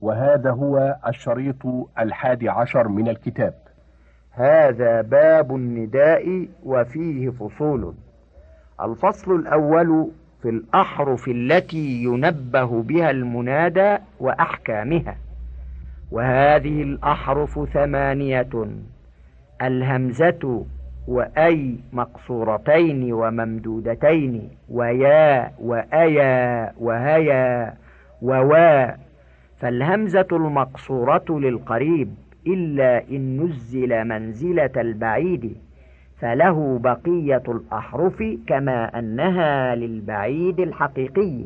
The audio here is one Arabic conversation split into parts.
وهذا هو الشريط الحادي عشر من الكتاب. هذا باب النداء وفيه فصول. الفصل الأول في الأحرف التي ينبه بها المنادى وأحكامها. وهذه الأحرف ثمانية الهمزة وأي مقصورتين وممدودتين ويا وأيا وهيا ووا فالهمزة المقصورة للقريب إلا إن نزل منزلة البعيد فله بقية الأحرف كما أنها للبعيد الحقيقي.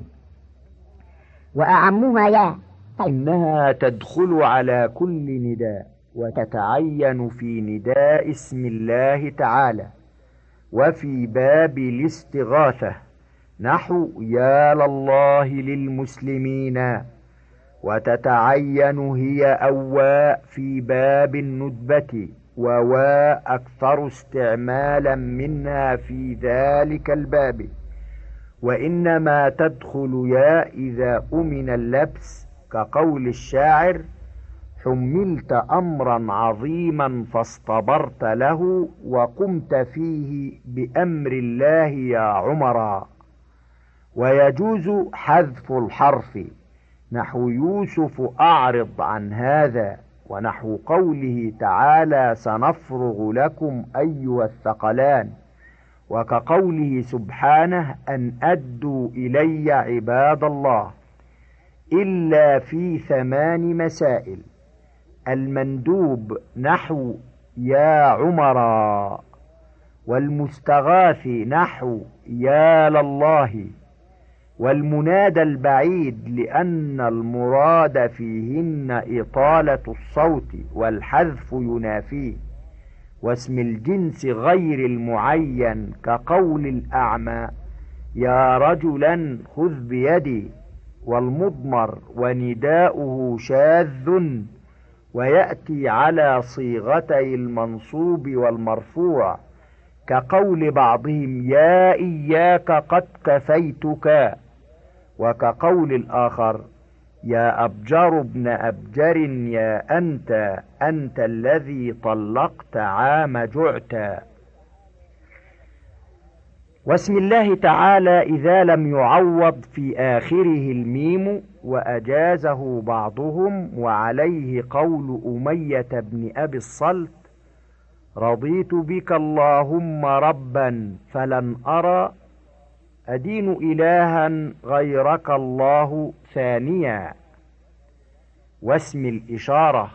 وأعمها يا. فإنها تدخل على كل نداء وتتعين في نداء اسم الله تعالى. وفي باب الاستغاثة نحو يا لله للمسلمين. وتتعين هي أواء في باب الندبة وواء أكثر استعمالا منها في ذلك الباب. وإنما تدخل يا إذا أمن اللبس كقول الشاعر حملت أمرا عظيما فاصطبرت له وقمت فيه بأمر الله يا عمرا. ويجوز حذف الحرف نحو يوسف أعرض عن هذا ونحو قوله تعالى سنفرغ لكم أيها الثقلان وكقوله سبحانه أن أدوا إلي عباد الله إلا في ثمان مسائل المندوب نحو يا عمرا والمستغاث نحو يا لله والمنادى البعيد لأن المراد فيهن إطالة الصوت والحذف ينافيه واسم الجنس غير المعين كقول الأعمى يا رجلا خذ بيدي والمضمر ونداؤه شاذ ويأتي على صيغتي المنصوب والمرفوع كقول بعضهم يا إياك قد كفيتك. وكقول الآخر يا أبجر ابن أبجر يا أنت أنت الذي طلقت عام جعت. واسم الله تعالى إذا لم يعوض في آخره الميم وأجازه بعضهم وعليه قول أمية بن أبي الصلت رضيت بك اللهم ربا فلن أرى أدين إلها غيرك الله ثانيا. واسم الإشارة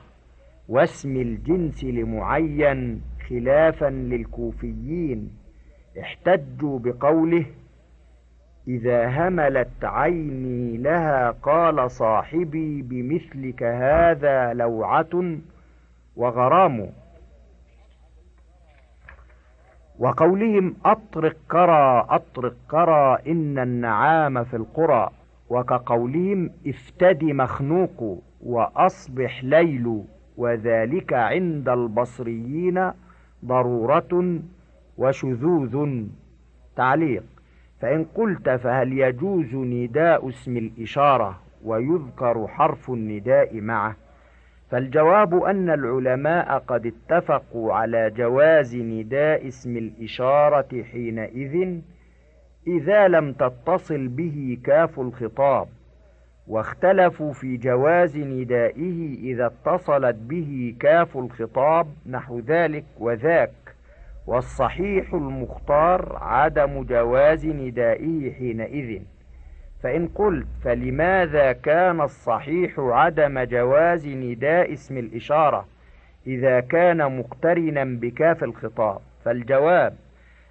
واسم الجنس لمعين خلافا للكوفيين. احتجوا بقوله إذا هملت عيني لها قال صاحبي بمثلك هذا لوعة وغرام. وقولهم أطرق كرى أطرق كرى إن النعام في القرى. وكقولهم افتد مخنوق وأصبح ليل وذلك عند البصريين ضرورة وشذوذ. تعليق فإن قلت فهل يجوز نداء اسم الإشارة ويذكر حرف النداء معه. فالجواب أن العلماء قد اتفقوا على جواز نداء اسم الإشارة حينئذ إذا لم تتصل به كاف الخطاب واختلفوا في جواز ندائه إذا اتصلت به كاف الخطاب نحو ذلك وذاك والصحيح المختار عدم جواز ندائه حينئذ. فإن قلت فلماذا كان الصحيح عدم جواز نداء اسم الإشارة إذا كان مقترنا بكاف الخطاب؟ فالجواب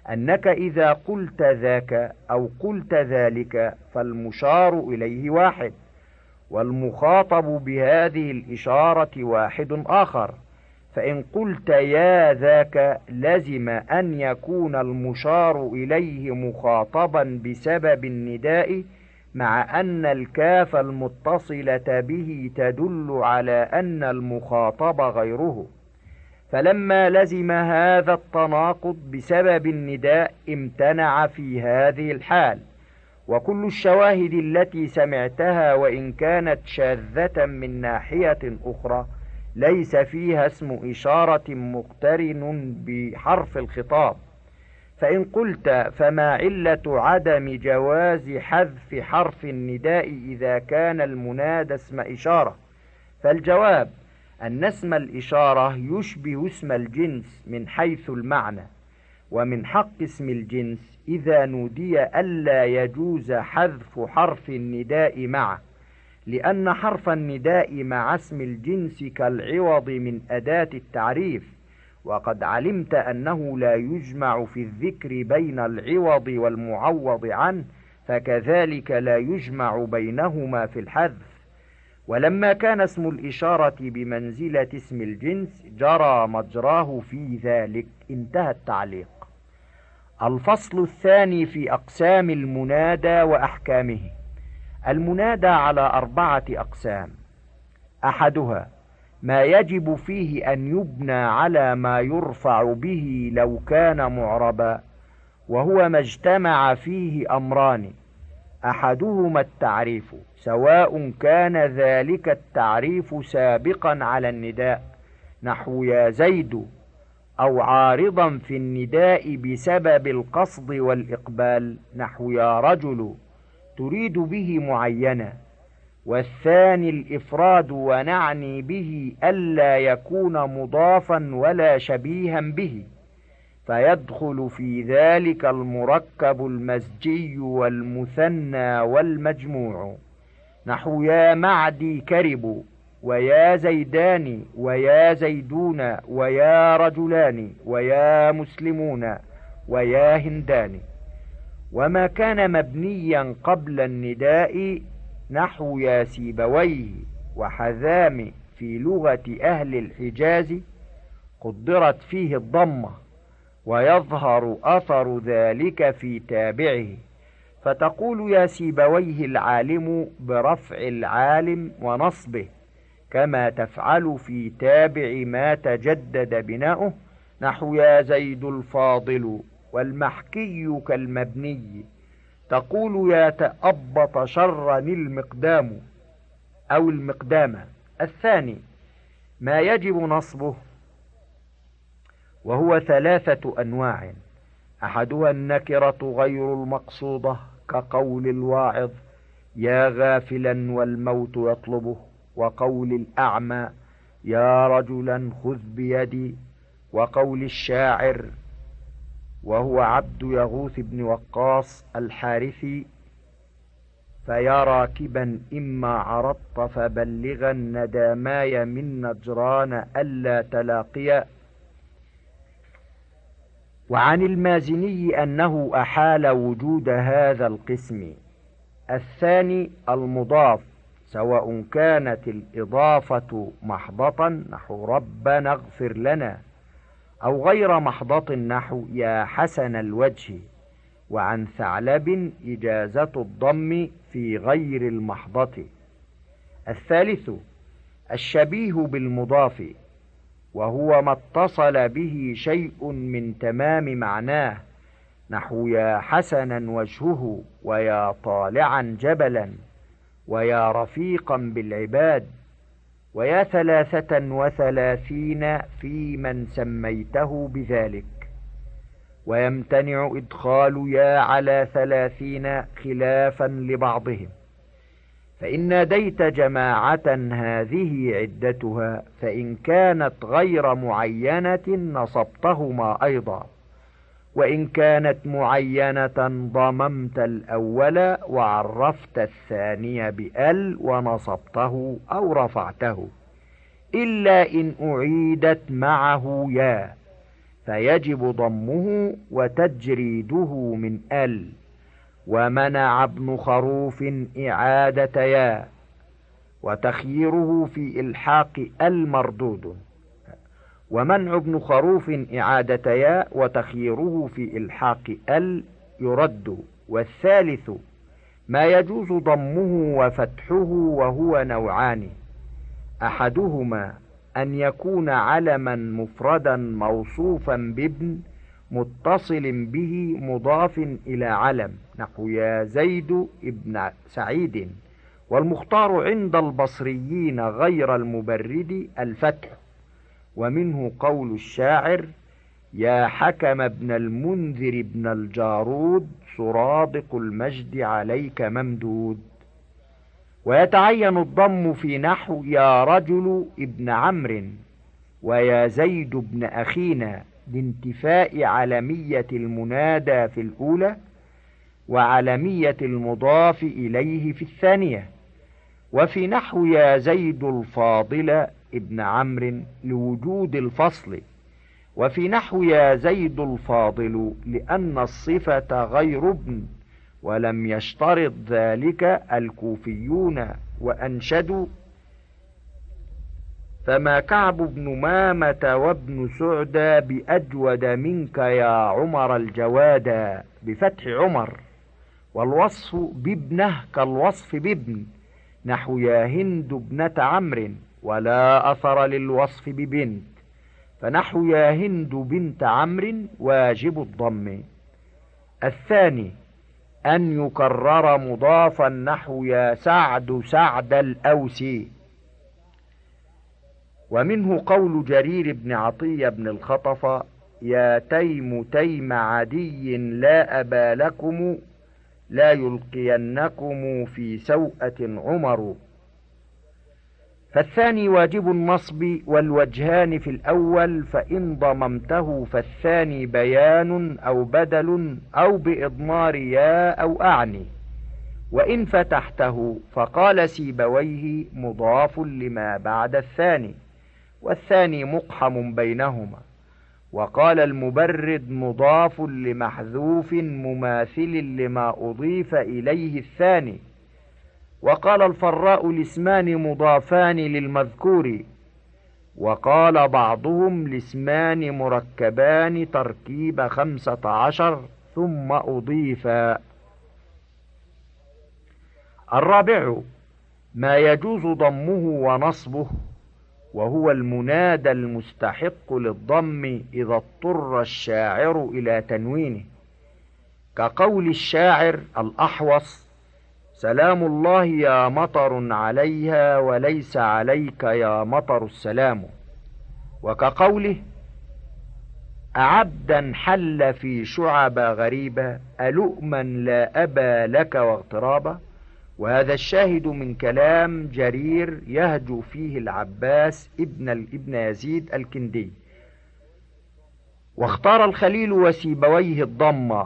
أنك إذا قلت ذاك أو قلت ذلك فالمشار إليه واحد والمخاطب بهذه الإشارة واحد آخر. فإن قلت يا ذاك لزم أن يكون المشار إليه مخاطبا بسبب النداء مع أن الكاف المتصلة به تدل على أن المخاطب غيره. فلما لزم هذا التناقض بسبب النداء امتنع في هذه الحال. وكل الشواهد التي سمعتها وإن كانت شاذة من ناحية أخرى ليس فيها اسم إشارة مقترن بحرف الخطاب. فإن قلت فما علة عدم جواز حذف حرف النداء إذا كان المنادى اسم إشارة. فالجواب أن اسم الإشارة يشبه اسم الجنس من حيث المعنى ومن حق اسم الجنس إذا نودي ألا يجوز حذف حرف النداء معه لأن حرف النداء مع اسم الجنس كالعوض من أداة التعريف. وقد علمت أنه لا يجمع في الذكر بين العوض والمعوض عنه فكذلك لا يجمع بينهما في الحذف. ولما كان اسم الإشارة بمنزلة اسم الجنس جرى مجراه في ذلك. انتهى التعليق. الفصل الثاني في أقسام المنادى وأحكامه. المنادى على أربعة أقسام. أحدها ما يجب فيه أن يبنى على ما يرفع به لو كان معربا وهو ما اجتمع فيه أمران أحدهما التعريف سواء كان ذلك التعريف سابقا على النداء نحو يا زيد أو عارضا في النداء بسبب القصد والإقبال نحو يا رجل تريد به معينا. والثاني الإفراد ونعني به ألا يكون مضافا ولا شبيها به فيدخل في ذلك المركب المزجي والمثنى والمجموع. نحو يا معدي كرب ويا زيدان ويا زيدون ويا رجلان ويا مسلمون ويا هندان. وما كان مبنيا قبل النداء نحو يا سيبويه وحذام في لغة أهل الحجاز قدرت فيه الضمة ويظهر أثر ذلك في تابعه. فتقول يا سيبويه العالم برفع العالم ونصبه كما تفعل في تابع ما تجدد بناؤه نحو يا زيد الفاضل والمحكي كالمبني. تقول يا تأبط شرا المقدام أو المقدام. الثاني ما يجب نصبه وهو ثلاثة أنواع. أحدها النكرة غير المقصودة كقول الواعظ يا غافلا والموت يطلبه وقول الأعمى يا رجلا خذ بيدي وقول الشاعر وهو عبد يغوث بن وقاص الحارثي فيا راكبا إما عرضت فبلغا نداماي من نجران ألا تلاقيا. وعن المازني أنه أحال وجود هذا القسم. الثاني المضاف سواء كانت الإضافة محضة نحو ربنا اغفر لنا. أو غير محضة نحو يا حسن الوجه. وعن ثعلب إجازة الضم في غير المحضة الثالث الشبيه بالمضاف. وهو ما اتصل به شيء من تمام معناه. نحو يا حسنا وجهه ويا طالعا جبلا. ويا رفيقا بالعباد. ويا ثلاثة وثلاثين في من سميته بذلك. ويمتنع إدخال يا على ثلاثين خلافا لبعضهم. فإن ناديت جماعة هذه عدتها فإن كانت غير معينة نصبتهما أيضا. وإن كانت معينة ضممت الأول وعرفت الثاني بأل ونصبته أو رفعته إلا إن أعيدت معه يا فيجب ضمه وتجريده من أل ومنع ابن خروف إعادة يا وتخييره في إلحاق المردود. ومنع ابن خروف إعادة ياء وتخييره في إلحاق ال يرد. والثالث ما يجوز ضمه وفتحه وهو نوعان. أحدهما أن يكون علما مفردا موصوفا بابن متصل به مضاف إلى علم. نحو يا زيد ابن سعيد. والمختار عند البصريين غير المبرد الفتح. ومنه قول الشاعر يا حكم ابن المنذر ابن الجارود سرادق المجد عليك ممدود. ويتعين الضم في نحو يا رجل ابن عمرو ويا زيد ابن أخينا لانتفاء علمية المنادى في الأولى وعلمية المضاف إليه في الثانية. وفي نحو يا زيد الفاضل ابن عمرو لوجود الفصل. وفي نحو يا زيد الفاضل لأن الصفة غير ابن ولم يشترط ذلك الكوفيون وأنشدوا. فما كعب بن مامة وابن سعدى بأجود منك يا عمر الجوادا بفتح عمر. والوصف بابنه كالوصف بابن نحو يا هند ابنة عمرو. ولا أثر للوصف ببنت فنحو يا هند بنت عمرو واجب الضم. الثاني أن يكرر مضافا نحو يا سعد سعد الأوسي ومنه قول جرير بن عطية بن الخطفى يا تيم تيم عدي لا أبا لكم لا يلقينكم في سوءة عمر. فالثاني واجب النصب والوجهان في الأول فإن ضممته فالثاني بيان أو بدل أو بإضمار يا أو أعني. وإن فتحته فقال سيبويه مضاف لما بعد الثاني والثاني مقحم بينهما. وقال المبرد مضاف لمحذوف مماثل لما أضيف إليه الثاني. وقال الفراء الاسمان مضافان للمذكور وقال بعضهم الاسمان مركبان تركيب خمسة عشر ثم أضيفا. الرابع ما يجوز ضمه ونصبه وهو المنادى المستحق للضم إذا اضطر الشاعر إلى تنوينه كقول الشاعر الأحوص سلام الله يا مطر عليها وليس عليك يا مطر السلام. وكقوله أعبدا حل في شعب غريبة ألؤما لا أبا لك واغترابا. وهذا الشاهد من كلام جرير يهجو فيه العباس ابن ابن يزيد الكندي. واختار الخليل وسيبويه الضم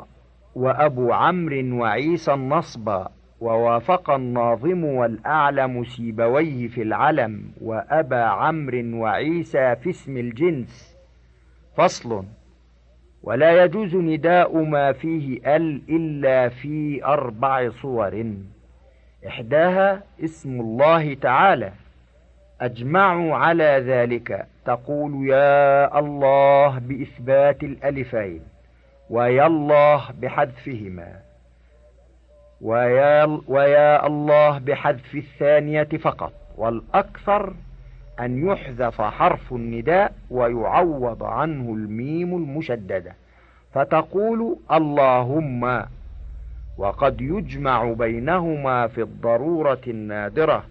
وأبو عمرو وعيسى النصب. ووافق الناظم والأعلم سيبويه في العلم وأبا عمرو وعيسى في اسم الجنس. فصل ولا يجوز نداء ما فيه أل إلا في أربع صور. إحداها اسم الله تعالى. أجمعوا على ذلك. تقول يا الله بإثبات الألفين. ويا الله بحذفهما. ويا, ويا الله بحذف الثانية فقط والأكثر أن يحذف حرف النداء ويعوض عنه الميم المشددة. فتقول اللهم وقد يجمع بينهما في الضرورة النادرة.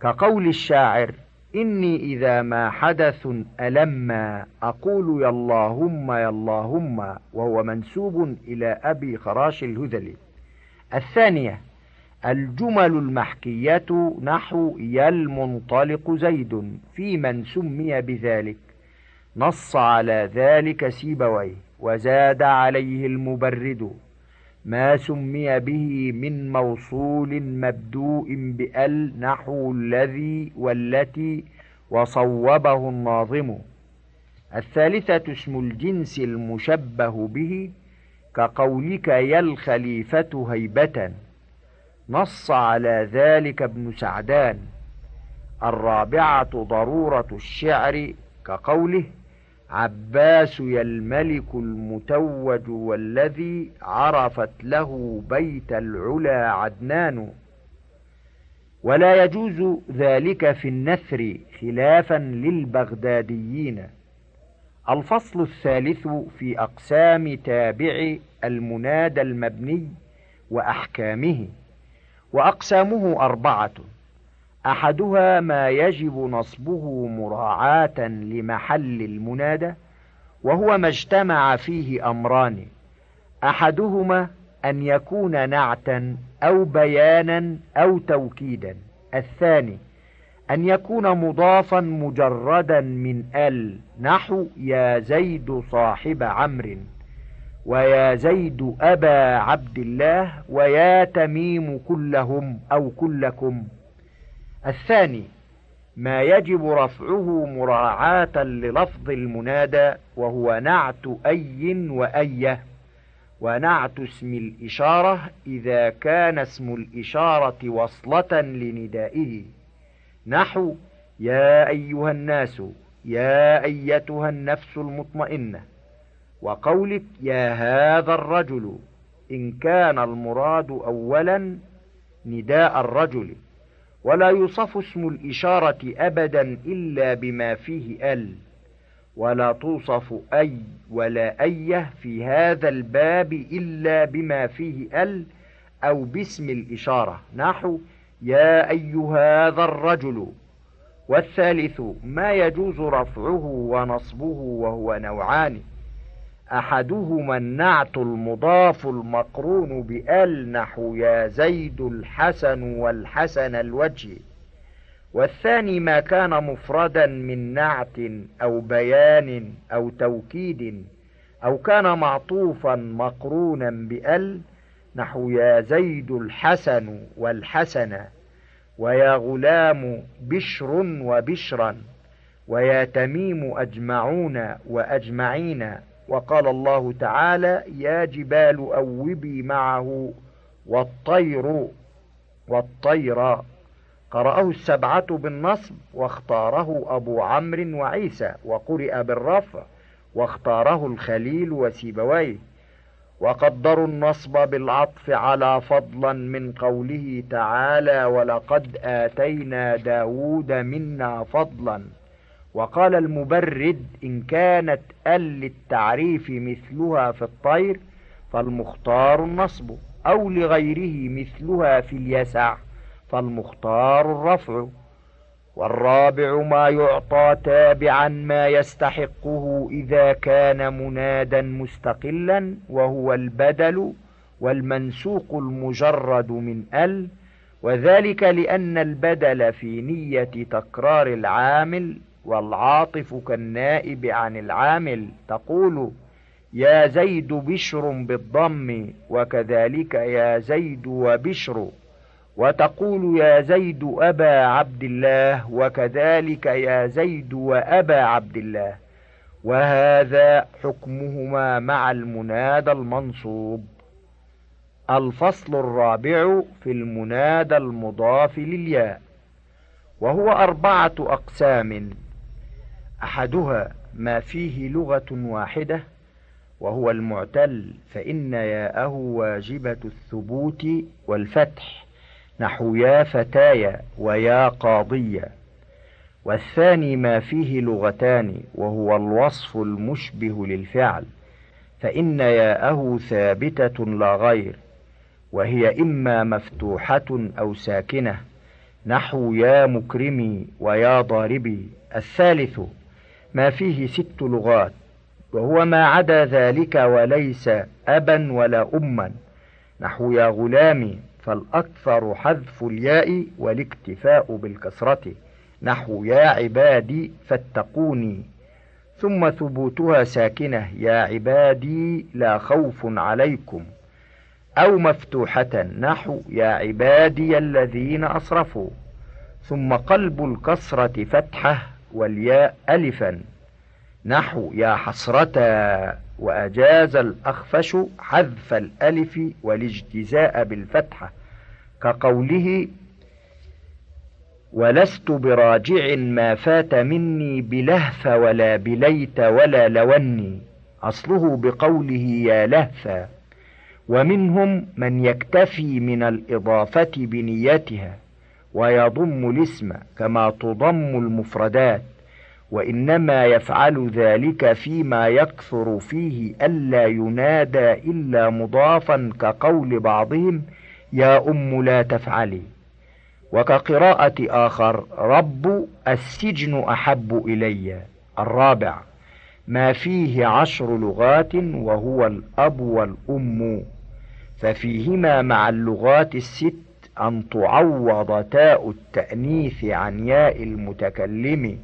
كقول الشاعر إني إذا ما حدث ألما أقول يا اللهم يا اللهم وهو منسوب إلى أبي خراش الهذلي. الثانية الجمل المحكية نحو يا المنطلق زيد في من سمي بذلك. نص على ذلك سيبويه وزاد عليه المبرد. ما سمي به من موصول مبدوء بأل نحو الذي والتي وصوبه الناظم. الثالثة اسم الجنس المشبه به كقولك يا الخليفة هيبة. نص على ذلك ابن سعدان. الرابعة ضرورة الشعر كقوله عباس يا الملك المتوج والذي عرفت له بيت العلا عدنان. ولا يجوز ذلك في النثر خلافا للبغداديين. الفصل الثالث في أقسام تابع المنادى المبني وأحكامه وأقسامه أربعة. أحدها ما يجب نصبه مراعاة لمحل المنادى وهو ما اجتمع فيه أمران. أحدهما أن يكون نعتا أو بيانا أو توكيدا. الثاني أن يكون مضافا مجردا من ال نحو يا زيد صاحب عمرو ويا زيد أبا عبد الله ويا تميم كلهم أو كلكم الثاني ما يجب رفعه مراعاة للفظ المنادى وهو نعت أي وأية ونعت اسم الإشارة إذا كان اسم الإشارة وصلة لندائه. نحو يا أيها الناس يا أيتها النفس المطمئنة وقولك يا هذا الرجل إن كان المراد أولا نداء الرجل. ولا يوصف اسم الإشارة أبدا إلا بما فيه أل ولا توصف أي ولا أيه في هذا الباب إلا بما فيه أل أو باسم الإشارة. نحو يا أيها هذا الرجل. والثالث ما يجوز رفعه ونصبه وهو نوعان. أحدهما النعت المضاف المقرون بأل نحو يا زيد الحسن والحسن الوجه. والثاني ما كان مفردا من نعت أو بيان أو توكيد أو كان معطوفا مقرونا بأل نحو يا زيد الحسن والحسن ويا غلام بشر وبشرا ويا تميم أجمعون وأجمعين. وقال الله تعالى يا جبال أوبي معه والطير والطير. قرأه السبعة بالنصب واختاره أبو عمرو وعيسى وقرئ بالرفع واختاره الخليل وسيبويه. وقدروا النصب بالعطف على فضلا من قوله تعالى ولقد آتينا داود منا فضلا وقال المبرد إن كانت أل للتعريف مثلها في الطير فالمختار النصب أو لغيره مثلها في اليسع فالمختار الرفع. والرابع ما يعطى تابعا ما يستحقه إذا كان منادا مستقلا وهو البدل والمنسوق المجرد من أل. وذلك لأن البدل في نية تكرار العامل والعاطف كالنائب عن العامل. تقول يا زيد بشر بالضم وكذلك يا زيد وبشر. وتقول يا زيد أبا عبد الله وكذلك يا زيد وأبا عبد الله. وهذا حكمهما مع المنادى المنصوب. الفصل الرابع في المنادى المضاف للياء. وهو أربعة أقسام. أحدها ما فيه لغة واحدة وهو المعتل فإن ياءه واجبة الثبوت والفتح نحو يا فتايا ويا قاضية والثاني ما فيه لغتان وهو الوصف المشبه للفعل فإن ياءه ثابتة لا غير وهي إما مفتوحة أو ساكنة نحو يا مكرمي ويا ضاربي. الثالث ما فيه ست لغات وهو ما عدا ذلك وليس أبا ولا أما نحو يا غلامي فالأكثر حذف الياء والاكتفاء بالكسرة نحو يا عبادي فاتقوني ثم ثبوتها ساكنة يا عبادي لا خوف عليكم أو مفتوحة نحو يا عبادي الذين أصرفوا ثم قلب الكسرة فتحة والياء ألفا. نحو يا حسرة وأجاز الأخفش حذف الألف والاجتزاء بالفتحة كقوله ولست براجع ما فات مني بلهف ولا بليت ولا لوني. أصله بقوله يا لهفا ومنهم من يكتفي من الإضافة بنيتها ويضم الاسم كما تضم المفردات وإنما يفعل ذلك فيما يكثر فيه ألا ينادى إلا مضافا كقول بعضهم يا أم لا تفعلي. وكقراءة آخر رب السجن أحب إلي. الرابع ما فيه عشر لغات وهو الأب والأم. ففيهما مع اللغات الست أن تعوض تاء التأنيث عن ياء المتكلم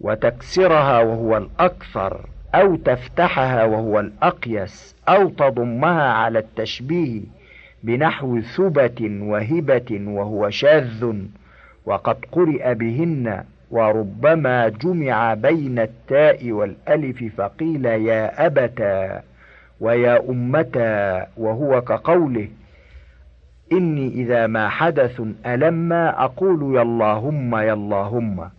وتكسرها وهو الأكثر أو تفتحها وهو الأقيس أو تضمها على التشبيه بنحو ثبة وهبة وهو شاذ وقد قرئ بهن وربما جمع بين التاء والألف فقيل يا أبتا ويا أمتا وهو كقوله إني إذا ما حدث ألما أقول يا اللهم يا اللهم.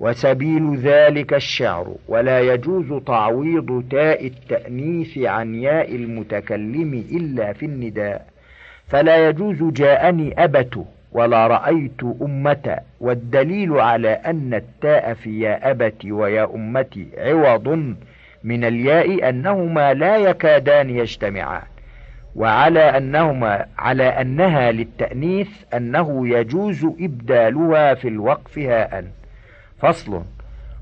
وسبيل ذلك الشعر ولا يجوز تعويض تاء التأنيث عن ياء المتكلم إلا في النداء. فلا يجوز جاءني أبت ولا رأيت أمة. والدليل على أن التاء في يا أبت ويا أمتي عوض من الياء أنهما لا يكادان يجتمعان. وعلى أنهما على أنها للتأنيث أنه يجوز إبدالها في الوقف هاء. فصل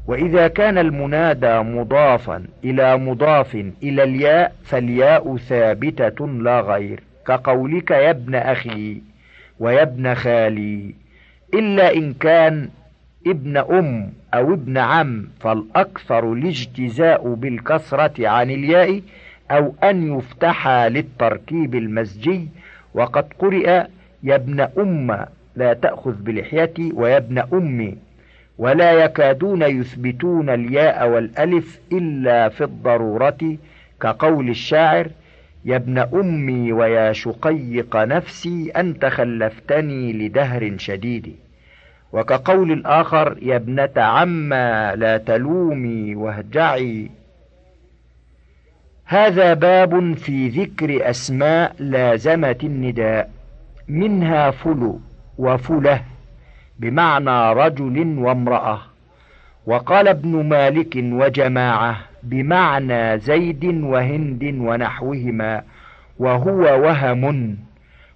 وإذا كان المنادى مضافا إلى مضاف إلى الياء فالياء ثابتة لا غير كقولك يا ابن أخي ويا ابن خالي. إلا إن كان ابن أم أو ابن عم فالأكثر الاجتزاء بالكسرة عن الياء أو أن يفتح للتركيب المزجي وقد قرئ يا ابن أم لا تأخذ بلحيتي ويا ابن أمي ولا يكادون يثبتون الياء والألف إلا في الضرورة كقول الشاعر يا ابن أمي ويا شقيق نفسي أنت خلفتني لدهر شديد وكقول الآخر يا ابنة عما لا تلومي واهجعي هذا باب في ذكر أسماء لازمة النداء منها فلو وفلة بمعنى رجل وامرأة. وقال ابن مالك وجماعة بمعنى زيد وهند ونحوهما وهو وهم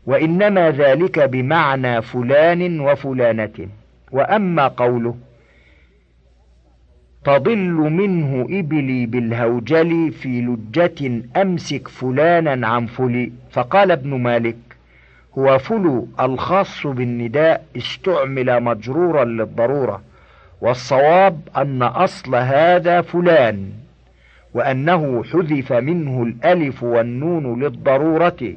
وإنما ذلك بمعنى فلان وفلانة. وأما قوله تضل منه إبلي بالهوجل في لجة أمسك فلانا عن فلي. فقال ابن مالك هو فلو الخاص بالنداء استعمل مجرورا للضرورة والصواب أن أصل هذا فلان وأنه حذف منه الألف والنون للضرورة.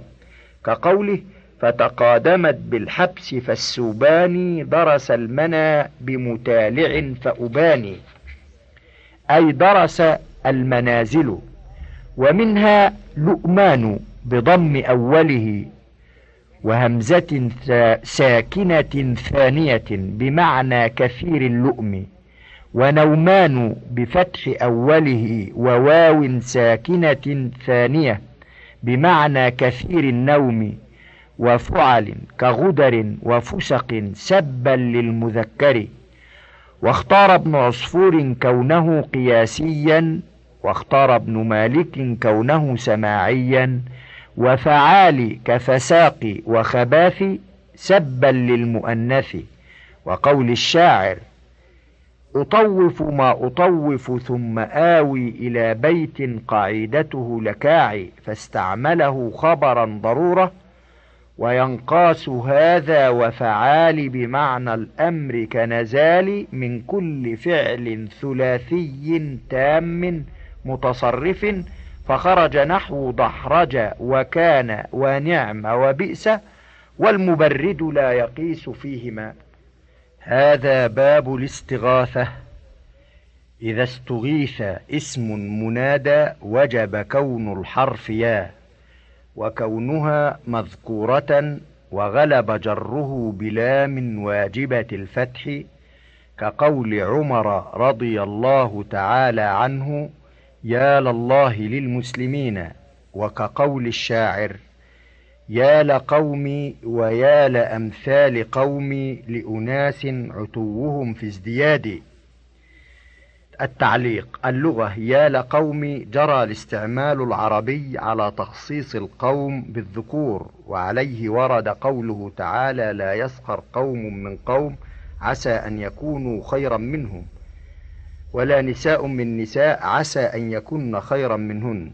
كقوله فتقادمت بالحبس فالسوباني درس المنى بمتالع فأباني. أي درس المنازل ومنها لؤمان بضم أوله وهمزة ساكنة ثانية بمعنى كثير اللؤم ونومان بفتح أوله وواو ساكنة ثانية بمعنى كثير النوم وفعل كغدر وفسق سبا للمذكر. واختار ابن عصفور كونه قياسيا واختار ابن مالك كونه سماعيا وفعال كفساق وخباث سبا للمؤنث. وقول الشاعر أطوف ما أطوف ثم آوي إلى بيت قاعدته لكاعي فاستعمله خبرا ضرورة وينقاس هذا وفعال بمعنى الأمر كنزال من كل فعل ثلاثي تام متصرف فخرج نحو ضحرج وكان ونعم وبئس والمبرد لا يقيس فيهما. هذا باب الاستغاثة. إذا استغيث اسم منادى وجب كون الحرف يا. وكونها مذكورة وغلب جره بلام واجبة الفتح كقول عمر رضي الله تعالى عنه يا لله للمسلمين وكقول الشاعر يا لقومي ويا لأمثال قومي لأناس عتوهم في ازدياد التعليق. اللغة يا لقوم جرى الاستعمال العربي على تخصيص القوم بالذكور وعليه ورد قوله تعالى لا يسخر قوم من قوم عسى أن يكونوا خيرا منهم ولا نساء من نساء عسى أن يكن خيرا منهن.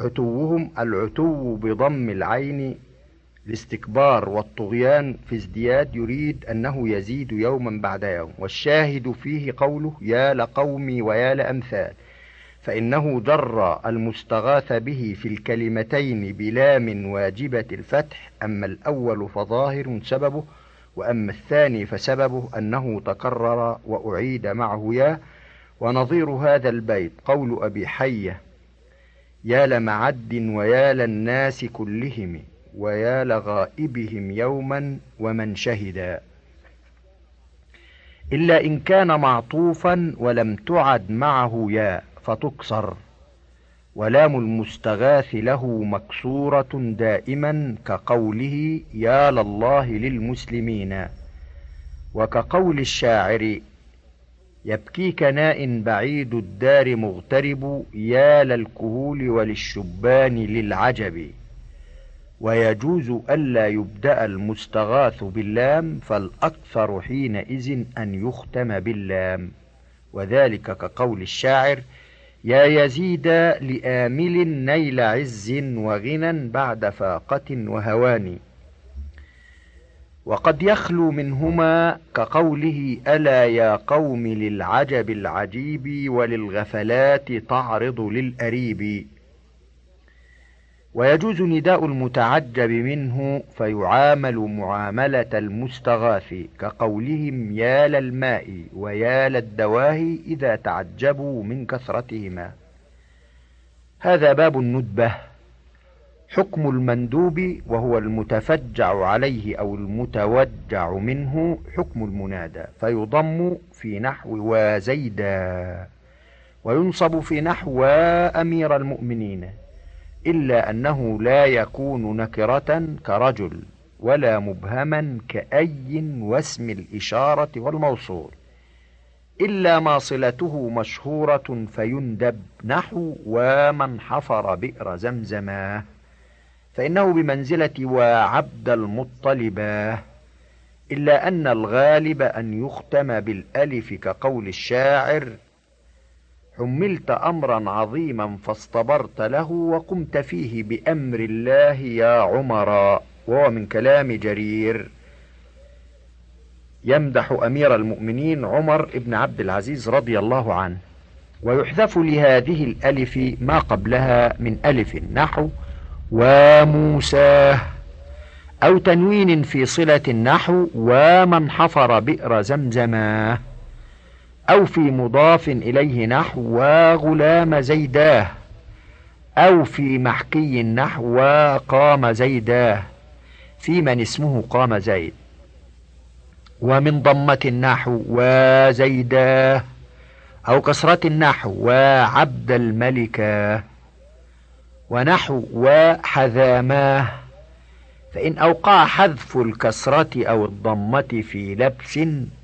عتوهم العتو بضم العين الاستكبار والطغيان في ازدياد يريد أنه يزيد يوما بعد يوم والشاهد فيه قوله يا لقومي ويا لأمثال فإنه جر المستغاث به في الكلمتين بلام واجبة الفتح أما الأول فظاهر سببه وأما الثاني فسببه أنه تكرر وأعيد معه يا ونظير هذا البيت قول أبي حية يا لمعد ويا للناس كلهم. ويا لغائبهم يوما ومن شهدا. إلا إن كان معطوفا ولم تعد معه يا فتكسر. ولام المستغاث له مكسورة دائما كقوله يا لله للمسلمين. وكقول الشاعر يبكيك ناء بعيد الدار مغترب يا للكهول وللشبان للعجب. ويجوز ألا يبدأ المستغاث باللام فالأكثر حينئذ أن يختم باللام. وذلك كقول الشاعر يا يزيد لآمل نيل عز وغنى بعد فاقة وهوان وقد يخلو منهما كقوله ألا يا قوم للعجب العجيب وللغفلات تعرض للأريب ويجوز نداء المتعجب منه فيعامل معاملة المستغاث كقولهم يا للماء ويا للدواهي إذا تعجبوا من كثرتهما. هذا باب الندبة حكم المندوب وهو المتفجع عليه أو المتوجع منه حكم المنادى فيضم في نحو وزيدا وينصب في نحو أمير المؤمنين. إلا أنه لا يكون نكرة كرجل ولا مبهما كأي واسم الإشارة والموصول. إلا ما صلته مشهورة فيندب نحو ومن حفر بئر زمزما فإنه بمنزلة وعبد المطلباه إلا أن الغالب أن يختم بالألف كقول الشاعر حملت أمرا عظيما فاصطبرت له وقمت فيه بأمر الله يا عمرا وهو من كلام جرير. يمدح أمير المؤمنين عمر بن عبد العزيز رضي الله عنه ويحذف لهذه الألف ما قبلها من ألف نحو وموسى أو تنوين في صلة النحو ومن حفر بئر زمزماه أو في مضاف إليه نحو وغلام زيداه أو في محكي نحو وقام زيداه في من اسمه قام زيد. ومن ضمة النحو وزيداه أو كسرة النحو وعبد الملكاه ونحو وحذاماه فإن أوقع حذف الكسرة أو الضمة في لبس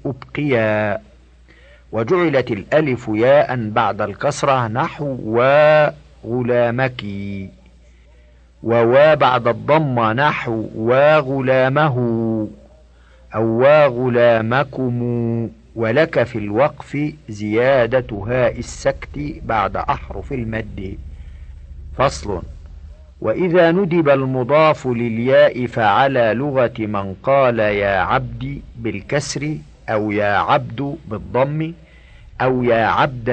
أبقيا. وجعلت الألف ياء بعد الكسرة نحو وغلامك ووا بعد الضمة نحو وغلامه أو وغلامكم ولك في الوقف زيادة هاء السكت بعد أحرف المد. فصل وإذا ندب المضاف للياء فعلى لغة من قال يا عبدي بالكسر أو يا عبد بالضم أو يا عبد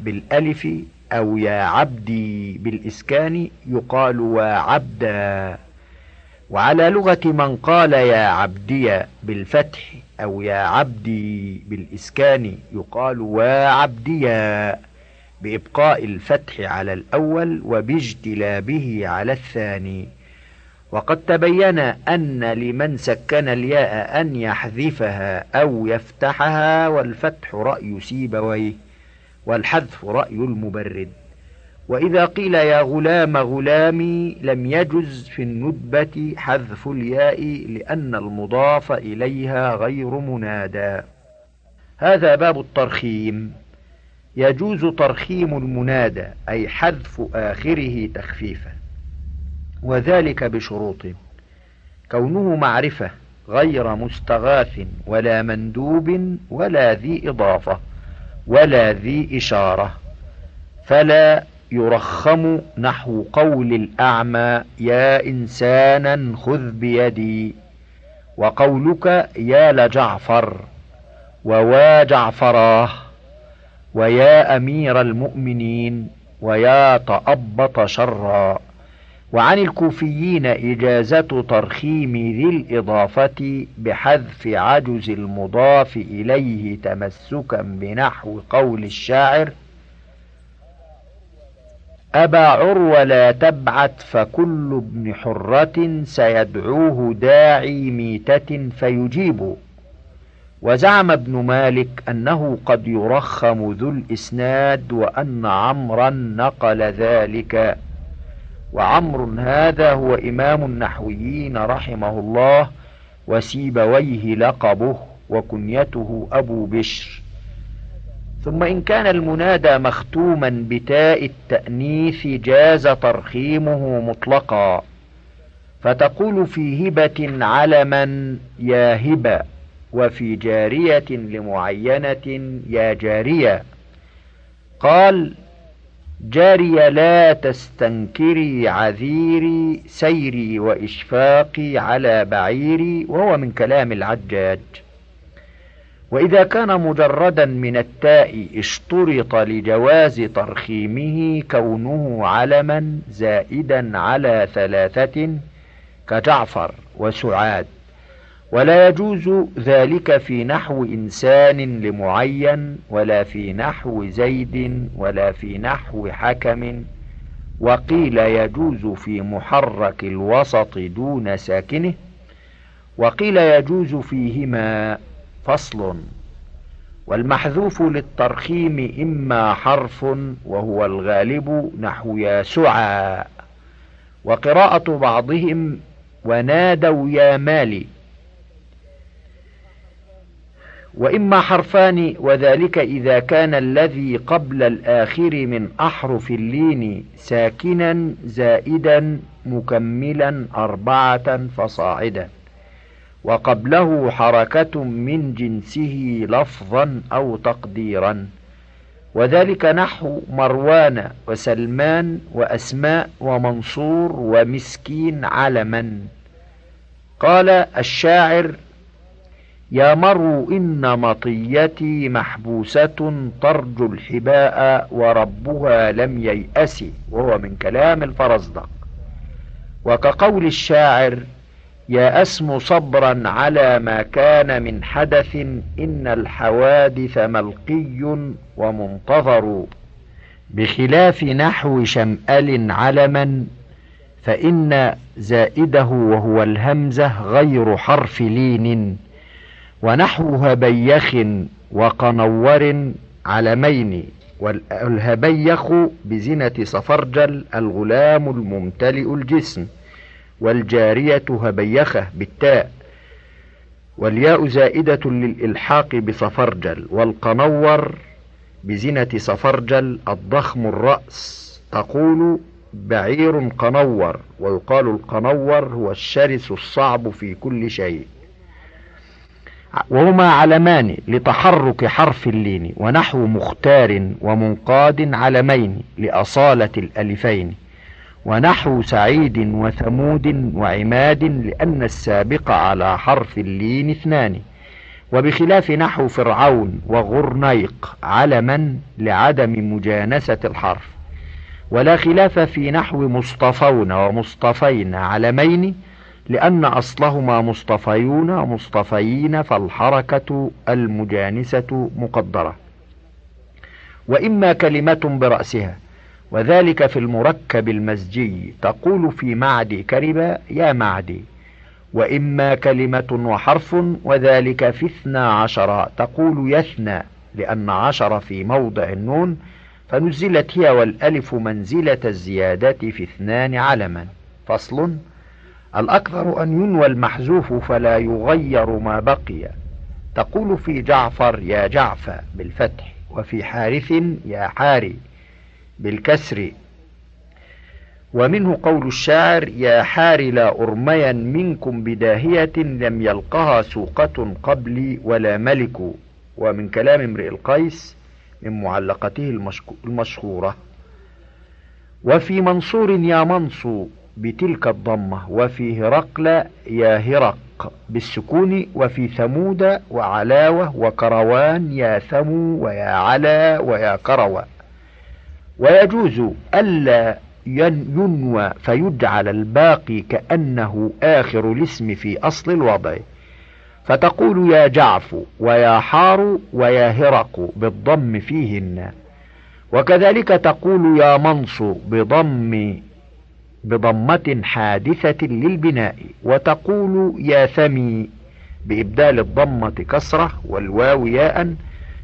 بالألف أو يا عبدي بالإسكان يقال وعبدا وعلى لغة من قال يا عبدي بالفتح أو يا عبدي بالإسكان يقال وعبديا بإبقاء الفتح على الأول وباجتلابه على الثاني. وقد تبين أن لمن سكن الياء أن يحذفها أو يفتحها والفتح رأي سيبويه والحذف رأي المبرد. وإذا قيل يا غلام غلامي لم يجز في الندبة حذف الياء لأن المضاف إليها غير منادى. هذا باب الترخيم. يجوز ترخيم المنادى أي حذف آخره تخفيفا. وذلك بشروط. كونه معرفة غير مستغاث ولا مندوب ولا ذي إضافة ولا ذي إشارة فلا يرخم نحو قول الأعمى يا إنسانا خذ بيدي وقولك يا لجعفر ووا جعفراه ويا أمير المؤمنين ويا تأبط شرا. وعن الكوفيين إجازة ترخيم ذي الإضافة بحذف عجز المضاف إليه تمسكا بنحو قول الشاعر أبا عروة لا تبعت فكل ابن حرة سيدعوه داعي ميتة فيجيب. وزعم ابن مالك أنه قد يرخم ذو الإسناد وأن عمرا نقل ذلك وعمر هذا هو إمام النحويين رحمه الله وسيبويه لقبه وكنيته أبو بشر. ثم إن كان المنادى مختوما بتاء التأنيث جاز ترخيمه مطلقا. فتقول في هبة علما يا هبة وفي جارية لمعينة يا جارية. قال جاري لا تستنكري عذيري سيري وإشفاقي على بعيري وهو من كلام العجاج. وإذا كان مجردا من التاء اشترط لجواز ترخيمه كونه علما زائدا على ثلاثة كجعفر وسعاد. ولا يجوز ذلك في نحو إنسان لمعين ولا في نحو زيد ولا في نحو حكم. وقيل يجوز في محرك الوسط دون ساكنه وقيل يجوز فيهما فصل. والمحذوف للترخيم إما حرف وهو الغالب نحو يا سعى وقراءة بعضهم ونادوا يا مالي وإما حرفان وذلك إذا كان الذي قبل الآخر من أحرف اللين ساكنا زائدا مكملا أربعة فصاعدا. وقبله حركة من جنسه لفظا أو تقديرا. وذلك نحو مروان وسلمان وأسماء ومنصور ومسكين علما. قال الشاعر يا مرو إن مطيتي محبوسة ترجو الحباء وربها لم ييأس وهو من كلام الفرزدق. وكقول الشاعر يا أسم صبرا على ما كان من حدث إن الحوادث ملقي ومنتظر. بخلاف نحو شمأل علما فإن زائده وهو الهمزة غير حرف لين. ونحو هبيخ وقنور علمين والهبيخ بزنة صفرجل الغلام الممتلئ الجسم والجارية هبيخة بالتاء والياء زائدة للإلحاق بصفرجل والقنور بزنة صفرجل الضخم الرأس. تقول بعير قنور ويقال القنور هو الشرس الصعب في كل شيء. وهما علمان لتحرك حرف اللين ونحو مختار ومنقاد علمين لأصالة الألفين. ونحو سعيد وثمود وعماد لأن السابق على حرف اللين اثنان. وبخلاف نحو فرعون وغرنيق علما لعدم مجانسة الحرف. ولا خلاف في نحو مصطفون ومصطفين علمين لأن أصلهما مصطفيون ومصطفيين فالحركة المجانسة مقدرة. وإما كلمة برأسها وذلك في المركب المزجي تقول في معدي كربا يا معدي. وإما كلمة وحرف وذلك في اثنا عشر تقول يثنى لأن عشر في موضع النون فنزلت هي والألف منزلة الزيادة في اثنان علما. فصل الأكثر أن ينوى المحذوف فلا يغير ما بقي. تقول في جعفر يا جعفى بالفتح وفي حارث يا حاري بالكسر. ومنه قول الشاعر يا حار لا أرميا منكم بداهية لم يلقها سوقة قبلي ولا ملك. ومن كلام امرئ القيس من معلقته المشهورة. وفي منصور يا منصو بتلك الضمة وفي هرقل يا هرق بالسكون وفي ثمود وعلاوة وكروان يا ثمو ويا علا ويا كروى ويجوز ألا ينوى فيجعل الباقي كأنه آخر الاسم في أصل الوضع. فتقول يا جعف ويا حار ويا هرق بالضم فيهن. وكذلك تقول يا منص بضم بضمة حادثة للبناء وتقول يا ثمي بإبدال الضمة كسرة والواو ياء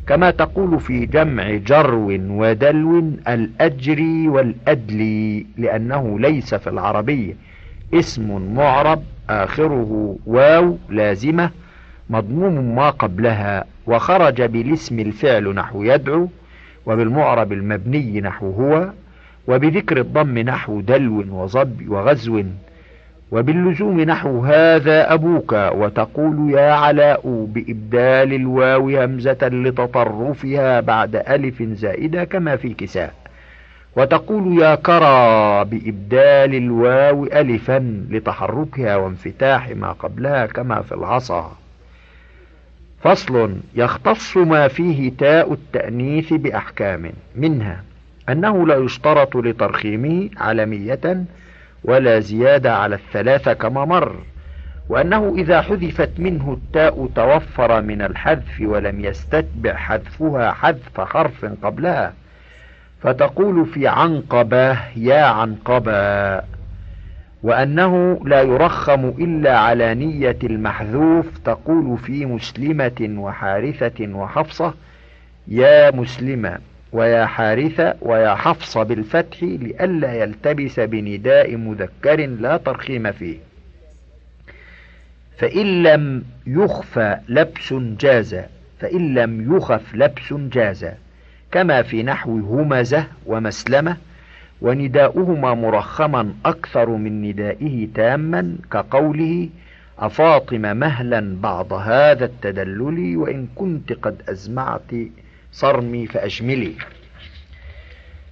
كما تقول في جمع جرو ودلو الأجري والأدلي لأنه ليس في العربية اسم معرب آخره واو لازمة مضموم ما قبلها وخرج بالاسم الفعل نحو يدعو وبالمعرب المبني نحو هو وبذكر الضم نحو دلو وظب وغزو وباللزوم نحو هذا أبوك وتقول يا علاء بإبدال الواو همزة لتطرفها بعد ألف زائدة كما في كساء وتقول يا كرى بإبدال الواو ألفا لتحركها وانفتاح ما قبلها كما في العصا فصل يختص ما فيه تاء التأنيث بأحكام منها أنه لا يشترط لترخيمه علمية ولا زيادة على الثلاثة كما مر وأنه إذا حذفت منه التاء توفر من الحذف ولم يستتبع حذفها حذف حرف قبلها فتقول في عنقبة يا عنقبة وأنه لا يرخم إلا على نية المحذوف تقول في مسلمة وحارثة وحفصة يا مسلمة. ويا حارثة ويا حفص بالفتح لئلا يلتبس بنداء مذكر لا ترخيم فيه. فإن لم يخفى لبس جاز فإن لم يخف لبس جاز. كما في نحو همزة ومسلمة ونداؤهما مرخما أكثر من ندائه تاما كقوله أفاطم مهلا بعض هذا التدلل وإن كنت قد أزمعت صرمي فأجملي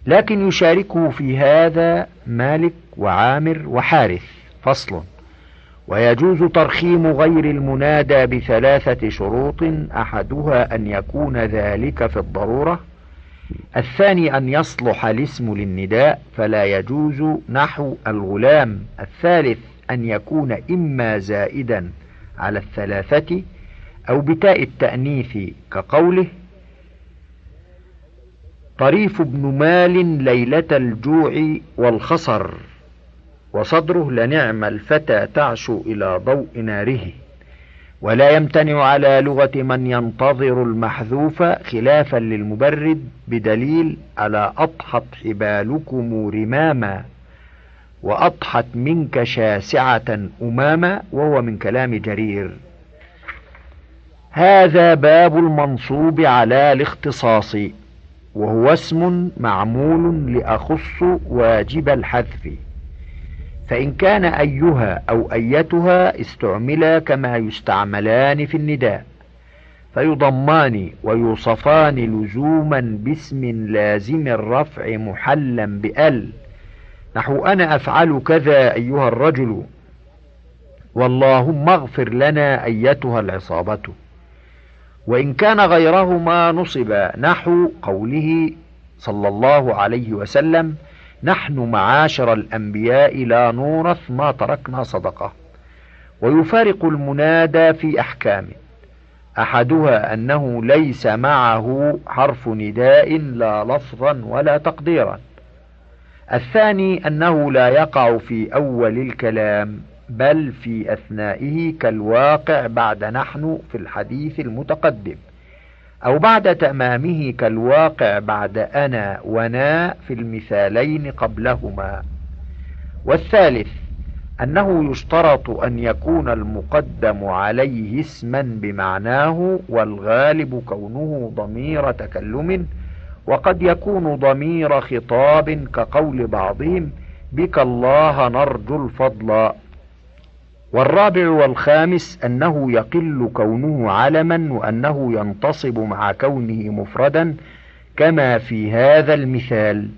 لكن يشاركه في هذا مالك وعامر وحارث فصل. ويجوز ترخيم غير المنادى بثلاثة شروط أحدها أن يكون ذلك في الضرورة. الثاني أن يصلح الاسم للنداء فلا يجوز نحو الغلام. الثالث أن يكون إما زائدا على الثلاثة أو بتاء التأنيث كقوله. طريف بن مال ليلة الجوع والخصر وصدره لنعم الفتى تعشو إلى ضوء ناره. ولا يمتنع على لغة من ينتظر المحذوف خلافا للمبرد بدليل على أضحت حبالكم رماما وأضحت منك شاسعة أماما وهو من كلام جرير. هذا باب المنصوب على الاختصاص. وهو اسم معمول لأخص واجب الحذف. فإن كان أيها أو أيتها استعملا كما يستعملان في النداء فيضمان ويوصفان لزوما باسم لازم الرفع محلا بأل. نحو أنا أفعل كذا أيها الرجل واللهم اغفر لنا أيتها العصابة. وإن كان غيرهما نصب نحو قوله صلى الله عليه وسلم نحن معاشر الأنبياء لا نورث ما تركنا صدقة. ويفارق المنادى في أحكام. أحدها أنه ليس معه حرف نداء لا لفظا ولا تقديرا. الثاني أنه لا يقع في أول الكلام. بل في أثنائه كالواقع بعد نحن في الحديث المتقدم. أو بعد تمامه كالواقع بعد أنا ونا في المثالين قبلهما. والثالث أنه يشترط أن يكون المقدم عليه اسما بمعناه والغالب كونه ضمير تكلم وقد يكون ضمير خطاب كقول بعضهم بك الله نرجو الفضل والرابع والخامس أنه يقل كونه علما وأنه ينتصب مع كونه مفردا كما في هذا المثال.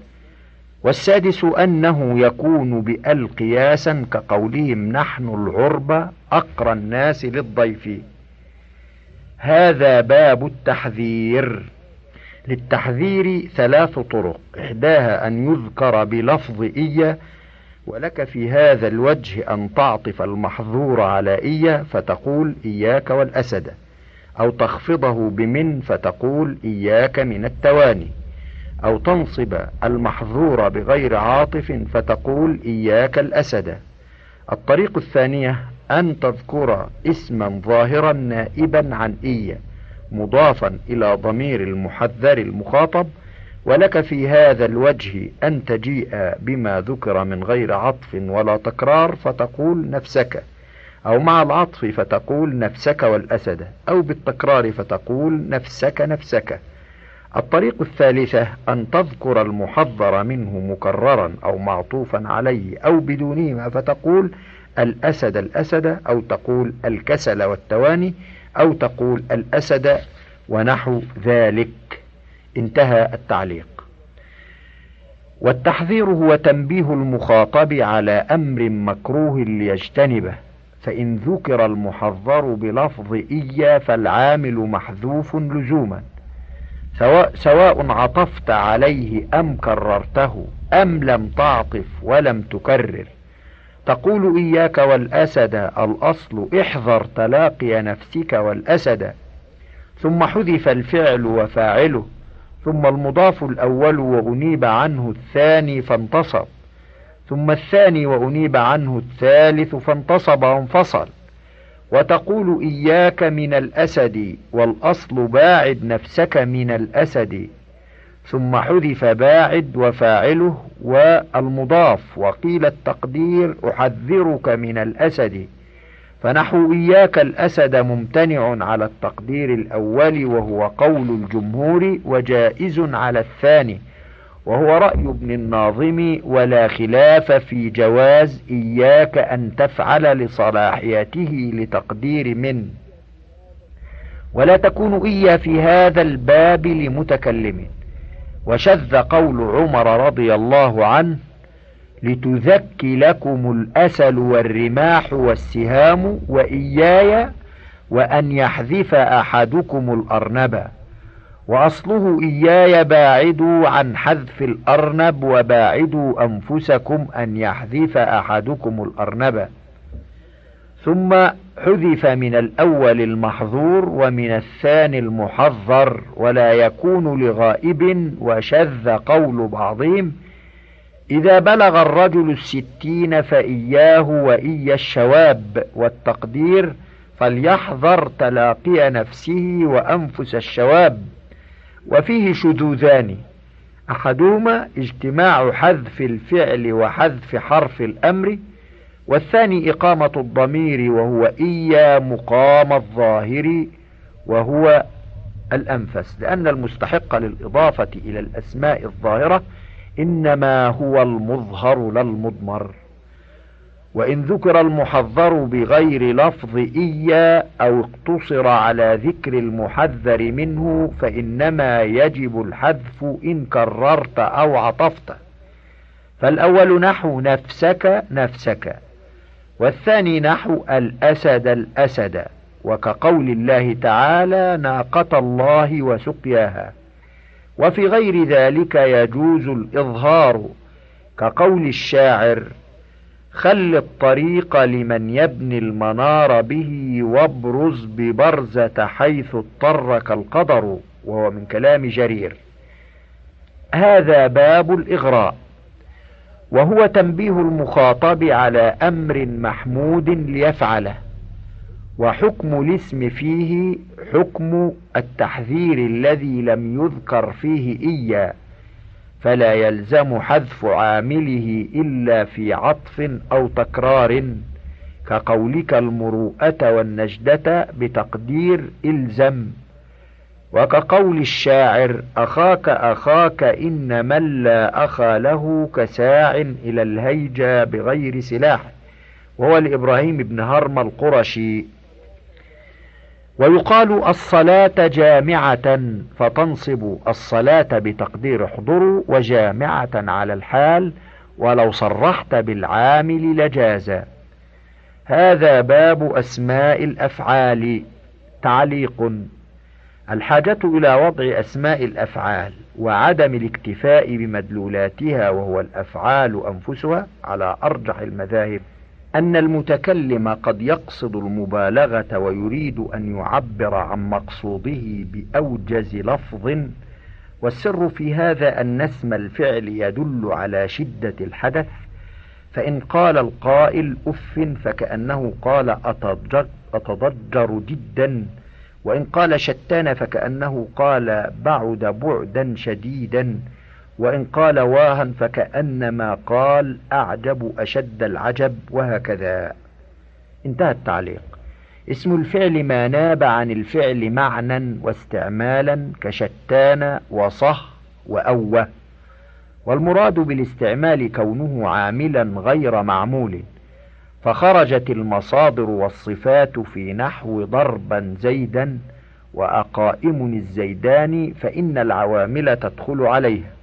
والسادس أنه يكون بأل قياسا كقولهم نحن العرب أقرى الناس للضيف. هذا باب التحذير. للتحذير ثلاث طرق. إحداها أن يذكر بلفظ إيا ولك في هذا الوجه أن تعطف المحظور على إيا فتقول إياك والأسد أو تخفضه بمن فتقول إياك من التواني أو تنصب المحظور بغير عاطف فتقول إياك الأسد. الطريق الثانية أن تذكر اسما ظاهرا نائبا عن إيا مضافا إلى ضمير المحذر المخاطب ولك في هذا الوجه أن تجيء بما ذكر من غير عطف ولا تكرار فتقول نفسك أو مع العطف فتقول نفسك والأسد أو بالتكرار فتقول نفسك نفسك. الطريق الثالثة أن تذكر المحذر منه مكررا أو معطوفا عليه أو بدونهما فتقول الأسد الأسد أو تقول الكسل والتواني أو تقول الأسد ونحو ذلك. انتهى التعليق. والتحذير هو تنبيه المخاطب على أمر مكروه ليجتنبه فإن ذكر المحذر بلفظ إيا فالعامل محذوف لزوما سواء, سواء عطفت عليه أم كررته أم لم تعطف ولم تكرر. تقول إياك والأسد الأصل احذر تلاقي نفسك والأسد. ثم حذف الفعل وفاعله ثم المضاف الأول وأنيب عنه الثاني فانتصب ثم الثاني وأنيب عنه الثالث فانتصب وانفصل. وتقول إياك من الأسد والأصل باعد نفسك من الأسد. ثم حذف باعد وفاعله والمضاف. وقيل التقدير أحذرك من الأسد. فنحو إياك الأسد ممتنع على التقدير الأول وهو قول الجمهور وجائز على الثاني وهو رأي ابن الناظم ولا خلاف في جواز إياك أن تفعل لصلاحيته لتقدير من ولا تكون إيا في هذا الباب لمتكلم. وشذ قول عمر رضي الله عنه لتذكي لكم الأسل والرماح والسهام وإياي وأن يحذف أحدكم الأرنب. وأصله إياي باعدوا عن حذف الأرنب وباعدوا أنفسكم أن يحذف أحدكم الأرنب. ثم حذف من الأول المحظور ومن الثاني المحذر ولا يكون لغائب وشذ قول بعضهم إذا بلغ الرجل الستين فإياه وإيا الشواب والتقدير فليحذر تلاقي نفسه وأنفس الشواب. وفيه شذوذان. أحدهما اجتماع حذف الفعل وحذف حرف الأمر والثاني إقامة الضمير وهو إيا مقام الظاهر وهو الأنفس لأن المستحق للإضافة إلى الأسماء الظاهرة إنما هو المظهر لا المضمر. وإن ذكر المحذر بغير لفظ إيا أو اقتصر على ذكر المحذر منه فإنما يجب الحذف إن كررت أو عطفت. فالأول نحو نفسك نفسك والثاني نحو الأسد الأسد وكقول الله تعالى ناقة الله وسقياها. وفي غير ذلك يجوز الإظهار كقول الشاعر خل الطريق لمن يبني المنار به وابرز ببرزة حيث اضطرك القدر وهو من كلام جرير. هذا باب الإغراء وهو تنبيه المخاطب على أمر محمود ليفعله. وحكم الاسم فيه حكم التحذير الذي لم يذكر فيه إياه فلا يلزم حذف عامله إلا في عطف أو تكرار كقولك المروءة والنجدة بتقدير إلزم. وكقول الشاعر أخاك أخاك إن من لا أخا له كساع إلى الهيجا بغير سلاح وهو لإبراهيم بن هرم القرشي ويقال الصلاة جامعة فتنصب الصلاة بتقدير احضروا وجامعة على الحال ولو صرحت بالعامل لجازا. هذا باب أسماء الأفعال. تعليق الحاجة إلى وضع أسماء الأفعال وعدم الاكتفاء بمدلولاتها وهو الأفعال أنفسها على أرجح المذاهب. أن المتكلم قد يقصد المبالغة ويريد أن يعبر عن مقصوده بأوجز لفظ والسر في هذا أن اسم الفعل يدل على شدة الحدث فإن قال القائل أف فكأنه قال أتضجر, جدا وإن قال شتان فكأنه قال بعد بعدا شديدا. وإن قال واها فكأنما قال أعجب أشد العجب وهكذا. انتهى التعليق. اسم الفعل ما ناب عن الفعل معنى واستعمالا كشتان وصه وأوه. والمراد بالاستعمال كونه عاملا غير معمول. فخرجت المصادر والصفات في نحو ضربا زيدا وأقائم الزيدان فإن العوامل تدخل عليها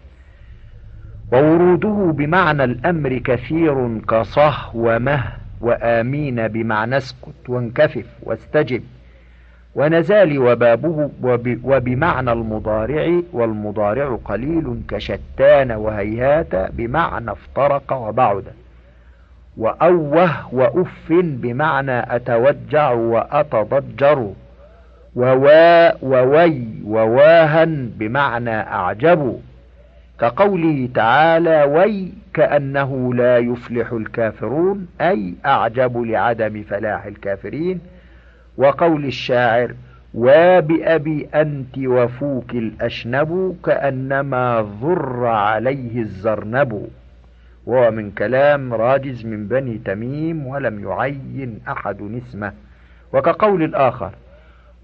ووروده بمعنى الأمر كثير كصه ومه وآمين بمعنى اسكت وانكفف واستجب. ونزال وبابه وبمعنى المضارع والمضارع قليل كشتان وهيهات بمعنى افترق وبعد. وأوه وأف بمعنى أتوجع وأتضجر. ووا ووي وواها بمعنى أعجب. كقوله تعالى وي كأنه لا يفلح الكافرون أي أعجب لعدم فلاح الكافرين. وقول الشاعر وبأبي أنت وفوك الأشنب كأنما ضر عليه الزرنب. وهو من كلام راجز من بني تميم ولم يعين أحد اسمه. وكقول الآخر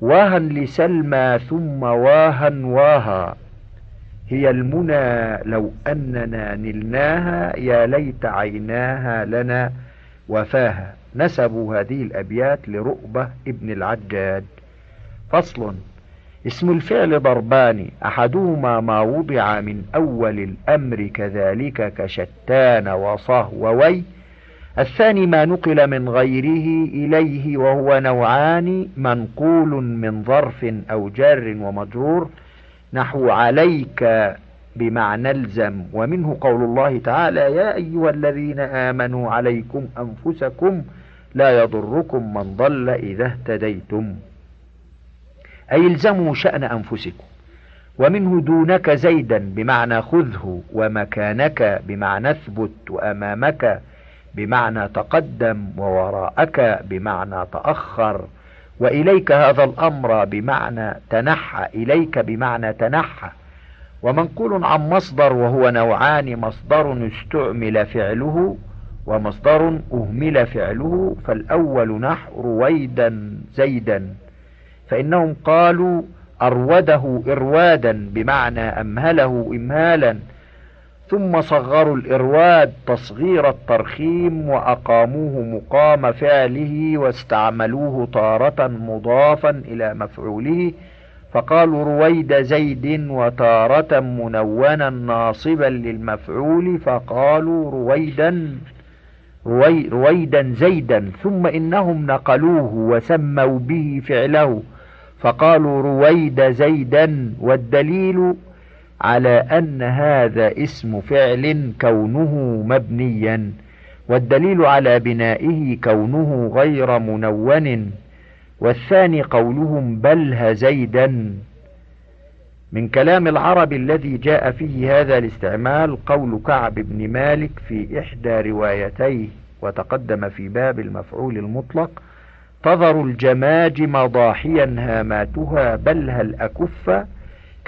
واها لسلمى ثم واها واها. هي المنى لو أننا نلناها يا ليت عيناها لنا وفاها. نسبوا هذه الأبيات لرؤبة ابن العجاد فصل اسم الفعل ضربان. أحدهما ما وضع من أول الأمر كذلك كشتان وصه ووي الثاني ما نقل من غيره إليه وهو نوعان منقول من ظرف أو جار ومجرور. نحو عليك بمعنى الزم ومنه قول الله تعالى يا أيها الذين آمنوا عليكم أنفسكم لا يضركم من ضل إذا اهتديتم. أي الزموا شأن أنفسكم ومنه دونك زيدا بمعنى خذه ومكانك بمعنى اثبت وأمامك بمعنى تقدم ووراءك بمعنى تأخر. وإليك هذا الأمر بمعنى تنحى إليك بمعنى تنحى. ومنقول عن مصدر وهو نوعان مصدر استعمل فعله ومصدر أهمل فعله فالأول نحو رويدا زيدا. فإنهم قالوا أروده إروادا بمعنى أمهله إمهالا. ثم صغروا الإرواد تصغير الترخيم وأقاموه مقام فعله واستعملوه تارة مضافا إلى مفعوله. فقالوا رويد زيد وتارة منونا ناصبا للمفعول. فقالوا رويدا روي رويدا زيدا ثم إنهم نقلوه وسموا به فعله. فقالوا رويد زيدا والدليل على أن هذا اسم فعل كونه مبنيا والدليل على بنائه كونه غير منون والثاني قولهم بلها زيدا من كلام العرب الذي جاء فيه هذا الاستعمال قول كعب بن مالك في إحدى روايتيه وتقدم في باب المفعول المطلق تظر الجماجم ضاحيا هاماتها بلها الأكف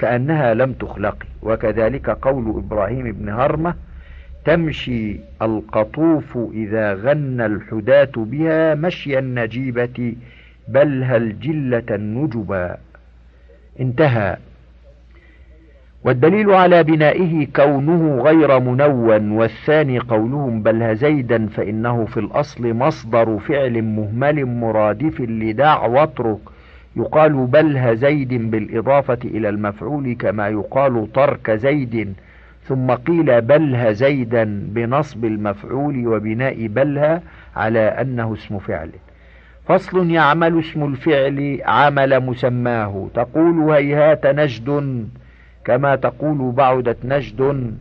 كأنها لم تخلق وكذلك قول إبراهيم بن هرمة تمشي القطوف إذا غنى الحداة بها مشي النجيبة بل هل جلة النجبا انتهى. والدليل على بنائه كونه غير منون والثاني قولهم بل زيدا فإنه في الأصل مصدر فعل مهمل مرادف لدع واترك. يقال بلها زيد بالإضافة إلى المفعول كما يقال ترك زيد ثم قيل بلها زيدا بنصب المفعول وبناء بلها على أنه اسم فعل. فصل يعمل اسم الفعل عمل مسماه تقول هيهات نجد كما تقول بعدت نجد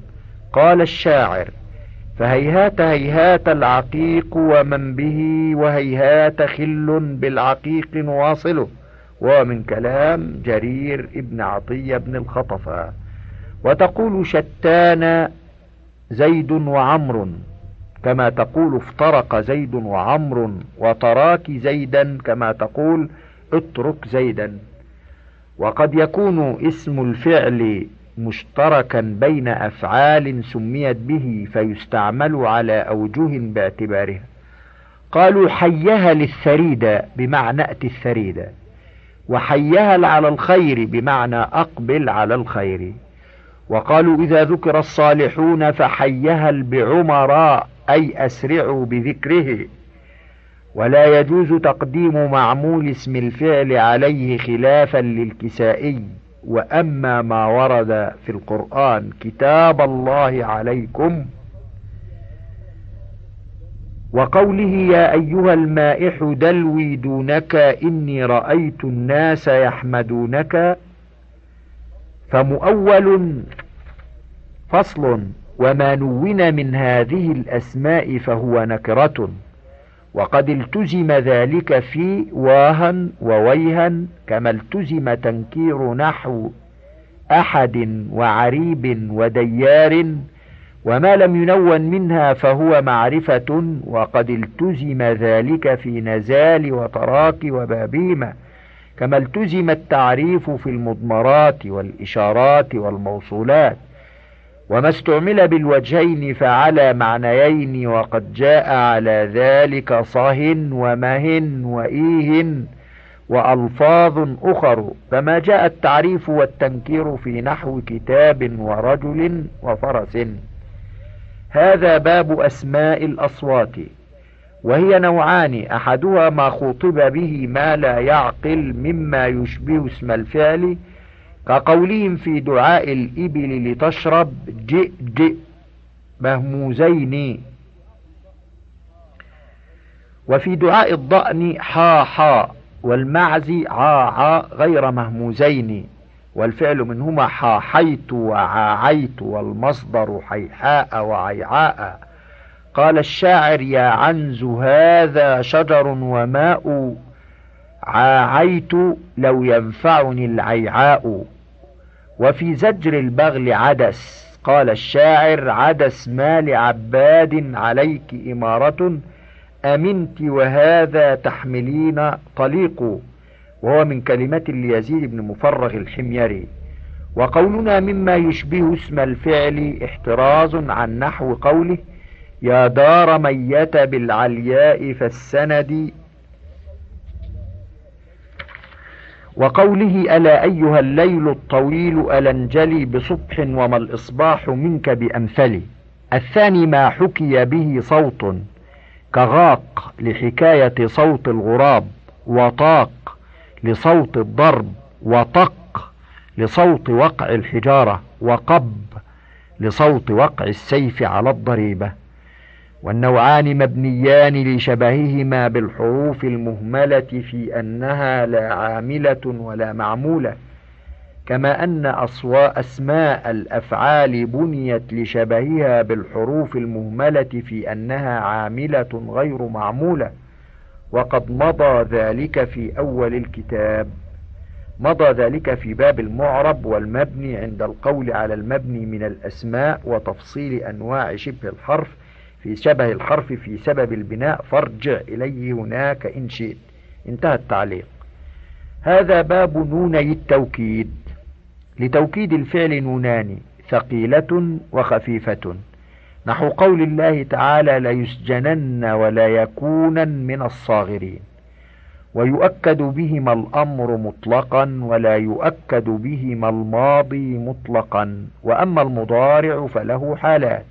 قال الشاعر. فهيهات هيهات العقيق ومن به وهيهات خل بالعقيق واصله ومن كلام جرير ابن عطية بن الخطفة. وتقول شتان زيد وعمر كما تقول افترق زيد وعمر وتراك زيدا كما تقول اترك زيدا. وقد يكون اسم الفعل مشتركا بين أفعال سميت به فيستعمل على أوجه باعتبارها قالوا حيها للثريدة بمعنى أتي الثريدة وحيها على الخير بمعنى أقبل على الخير. وقالوا إذا ذكر الصالحون فحيها بعمراء أي أسرعوا بذكره. ولا يجوز تقديم معمول اسم الفعل عليه خلافا للكسائي. وأما ما ورد في القرآن كتاب الله عليكم وقوله يا أيها المائح دلوي دونك إني رأيت الناس يحمدونك فمؤول فصل وما نون من هذه الأسماء فهو نكرة وقد التزم ذلك في واها وويها كما التزم تنكير نحو أحد وعريب وديار وما لم ينون منها فهو معرفة وقد التزم ذلك في نزال وتراك وبابيمة كما التزم التعريف في المضمرات والإشارات والموصولات. وما استعمل بالوجهين فعلى معنيين وقد جاء على ذلك صه ومه وإيه وألفاظ أخر كما جاء التعريف والتنكير في نحو كتاب ورجل وفرس. هذا باب أسماء الأصوات وهي نوعان أحدها ما خوطب به ما لا يعقل مما يشبه اسم الفعل كقولهم في دعاء الإبل لتشرب جئ جئ مهموزين. وفي دعاء الضأن حا حا والمعز عا عا غير مهموزين. والفعل منهما حاحيت وعاعيت والمصدر حيحاء وعيعاء. قال الشاعر يا عنز هذا شجر وماء عاعيت لو ينفعني العيعاء. وفي زجر البغل عدس قال الشاعر عدس ما لعباد عليك إمارة أمنت وهذا تحملين طليق. وهو من كلمات ليزيد بن مفرغ الحميري وقولنا مما يشبه اسم الفعل احتراز عن نحو قوله يا دار ميت بالعلياء فالسند وقوله ألا أيها الليل الطويل ألا انجلي بصبح وما الإصباح منك بأمثلي الثاني ما حكي به صوت كغاق لحكاية صوت الغراب وطاق لصوت الضرب وطق لصوت وقع الحجارة وقب لصوت وقع السيف على الضريبة. والنوعان مبنيان لشبههما بالحروف المهملة في أنها لا عاملة ولا معمولة كما أن أصواء أسماء الأفعال بنيت لشبهها بالحروف المهملة في أنها عاملة غير معمولة. وقد مضى ذلك في أول الكتاب. مضى ذلك في باب المعرب والمبني عند القول على المبني من الأسماء وتفصيل أنواع شبه الحرف في شبه الحرف في سبب البناء. فارجع إليه هناك إن شئت. انتهى التعليق. هذا باب نوني التوكيد. لتوكيد الفعل نونان ثقيلة وخفيفة. نحو قول الله تعالى ليسجنن ولا يكونن من الصاغرين. ويؤكد بهما الأمر مطلقا ولا يؤكد بهما الماضي مطلقا. وأما المضارع فله حالات.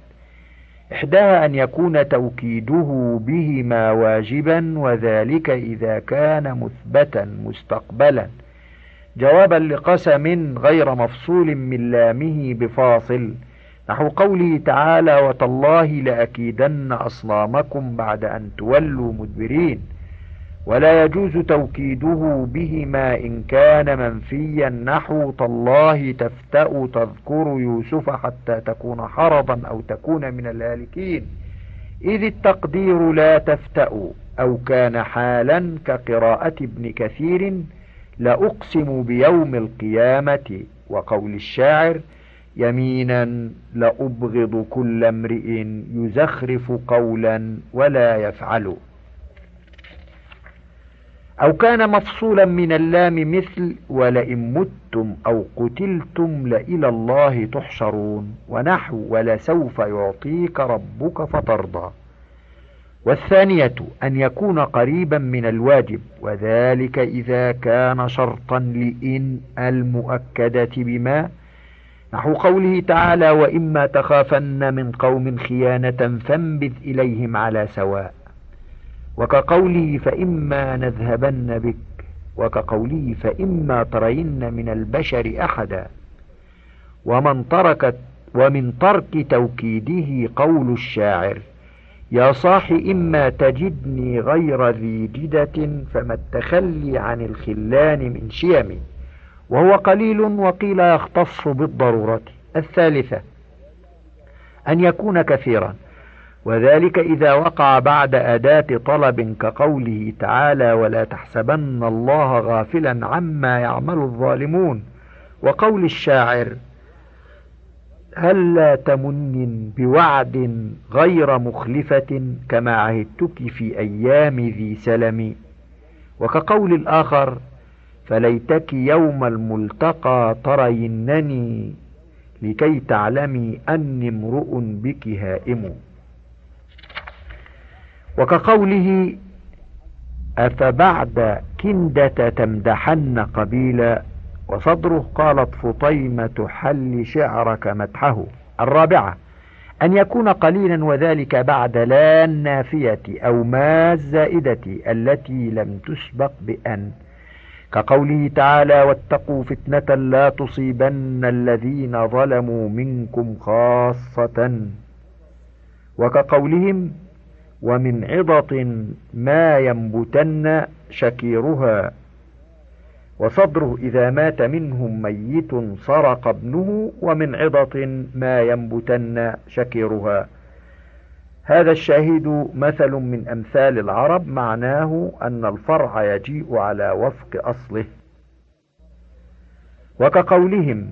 إحداها أن يكون توكيده بهما واجبا وذلك إذا كان مثبتا مستقبلا. جوابا لقسم غير مفصول من لامه بفاصل. نحو قوله تعالى وتالله لأكيدن أصنامكم بعد أن تولوا مدبرين ولا يجوز توكيده بهما إن كان منفيا. نحو تالله تفتأ تذكر يوسف حتى تكون حرضا أو تكون من الهالكين. إذ التقدير لا تفتأ أو كان حالا كقراءة ابن كثير لأقسم بيوم القيامة. وقول الشاعر يمينا لأبغض كل امرئ يزخرف قولا ولا يفعل. أو كان مفصولا من اللام مثل ولئن متم أو قتلتم لإلى الله تحشرون ونحو ولسوف يعطيك ربك فترضى. والثانية أن يكون قريبا من الواجب وذلك إذا كان شرطا لإن المؤكدة بما نحو قوله تعالى وإما تخافن من قوم خيانة فانبذ إليهم على سواء وكقوله فإما نذهبن بك وكقوله فإما ترين من البشر أحدا ومن تركت ومن ترك توكيده قول الشاعر يا صاح إما تجدني غير ذي جدة فما التخلي عن الخلان من شيم وهو قليل وقيل يختص بالضرورة. الثالثة أن يكون كثيرا. وذلك إذا وقع بعد أداة طلب كقوله تعالى ولا تحسبن الله غافلا عما يعمل الظالمون وقول الشاعر هلا تمن بوعد غير مخلفة كما عهدتك في أيام ذي سلم وكقول الآخر فليتك يوم الملتقى ترينني لكي تعلمي أني امرؤ بك هائم. وكقوله أفبعد كندة تمدحن قبيلا؟ وصدره قالت فطيمة حل شعرك مدحه. الرابعة أن يكون قليلا وذلك بعد لا النافية أو ما الزائدة التي لم تسبق بأن كقوله تعالى واتقوا فتنة لا تصيبن الذين ظلموا منكم خاصة. وكقولهم ومن عضة ما ينبتن شكيرها. وصدره إذا مات منهم ميت سرق ابنه ومن عضة ما ينبتن شكيرها. هذا الشاهد مثل من أمثال العرب معناه أن الفرع يجيء على وفق أصله. وكقولهم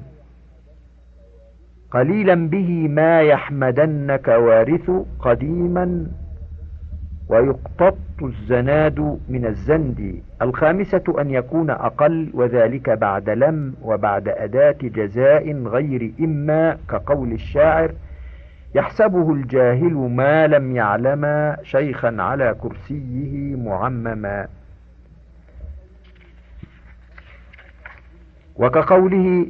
قليلا به ما يحمدنك وارث قديما ويقتط الزناد من الزند. الخامسة أن يكون أقل وذلك بعد لم وبعد أداة جزاء غير إما كقول الشاعر يحسبه الجاهل ما لم يعلم شيخا على كرسيه معمما. وكقوله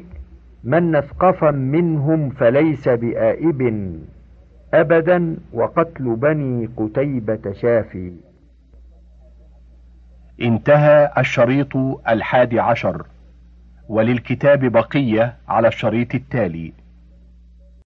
من نثقفا منهم فليس بآئب أبدا وقتل بني قتيبة شافي. انتهى الشريط الحادي عشر. وللكتاب بقية على الشريط التالي.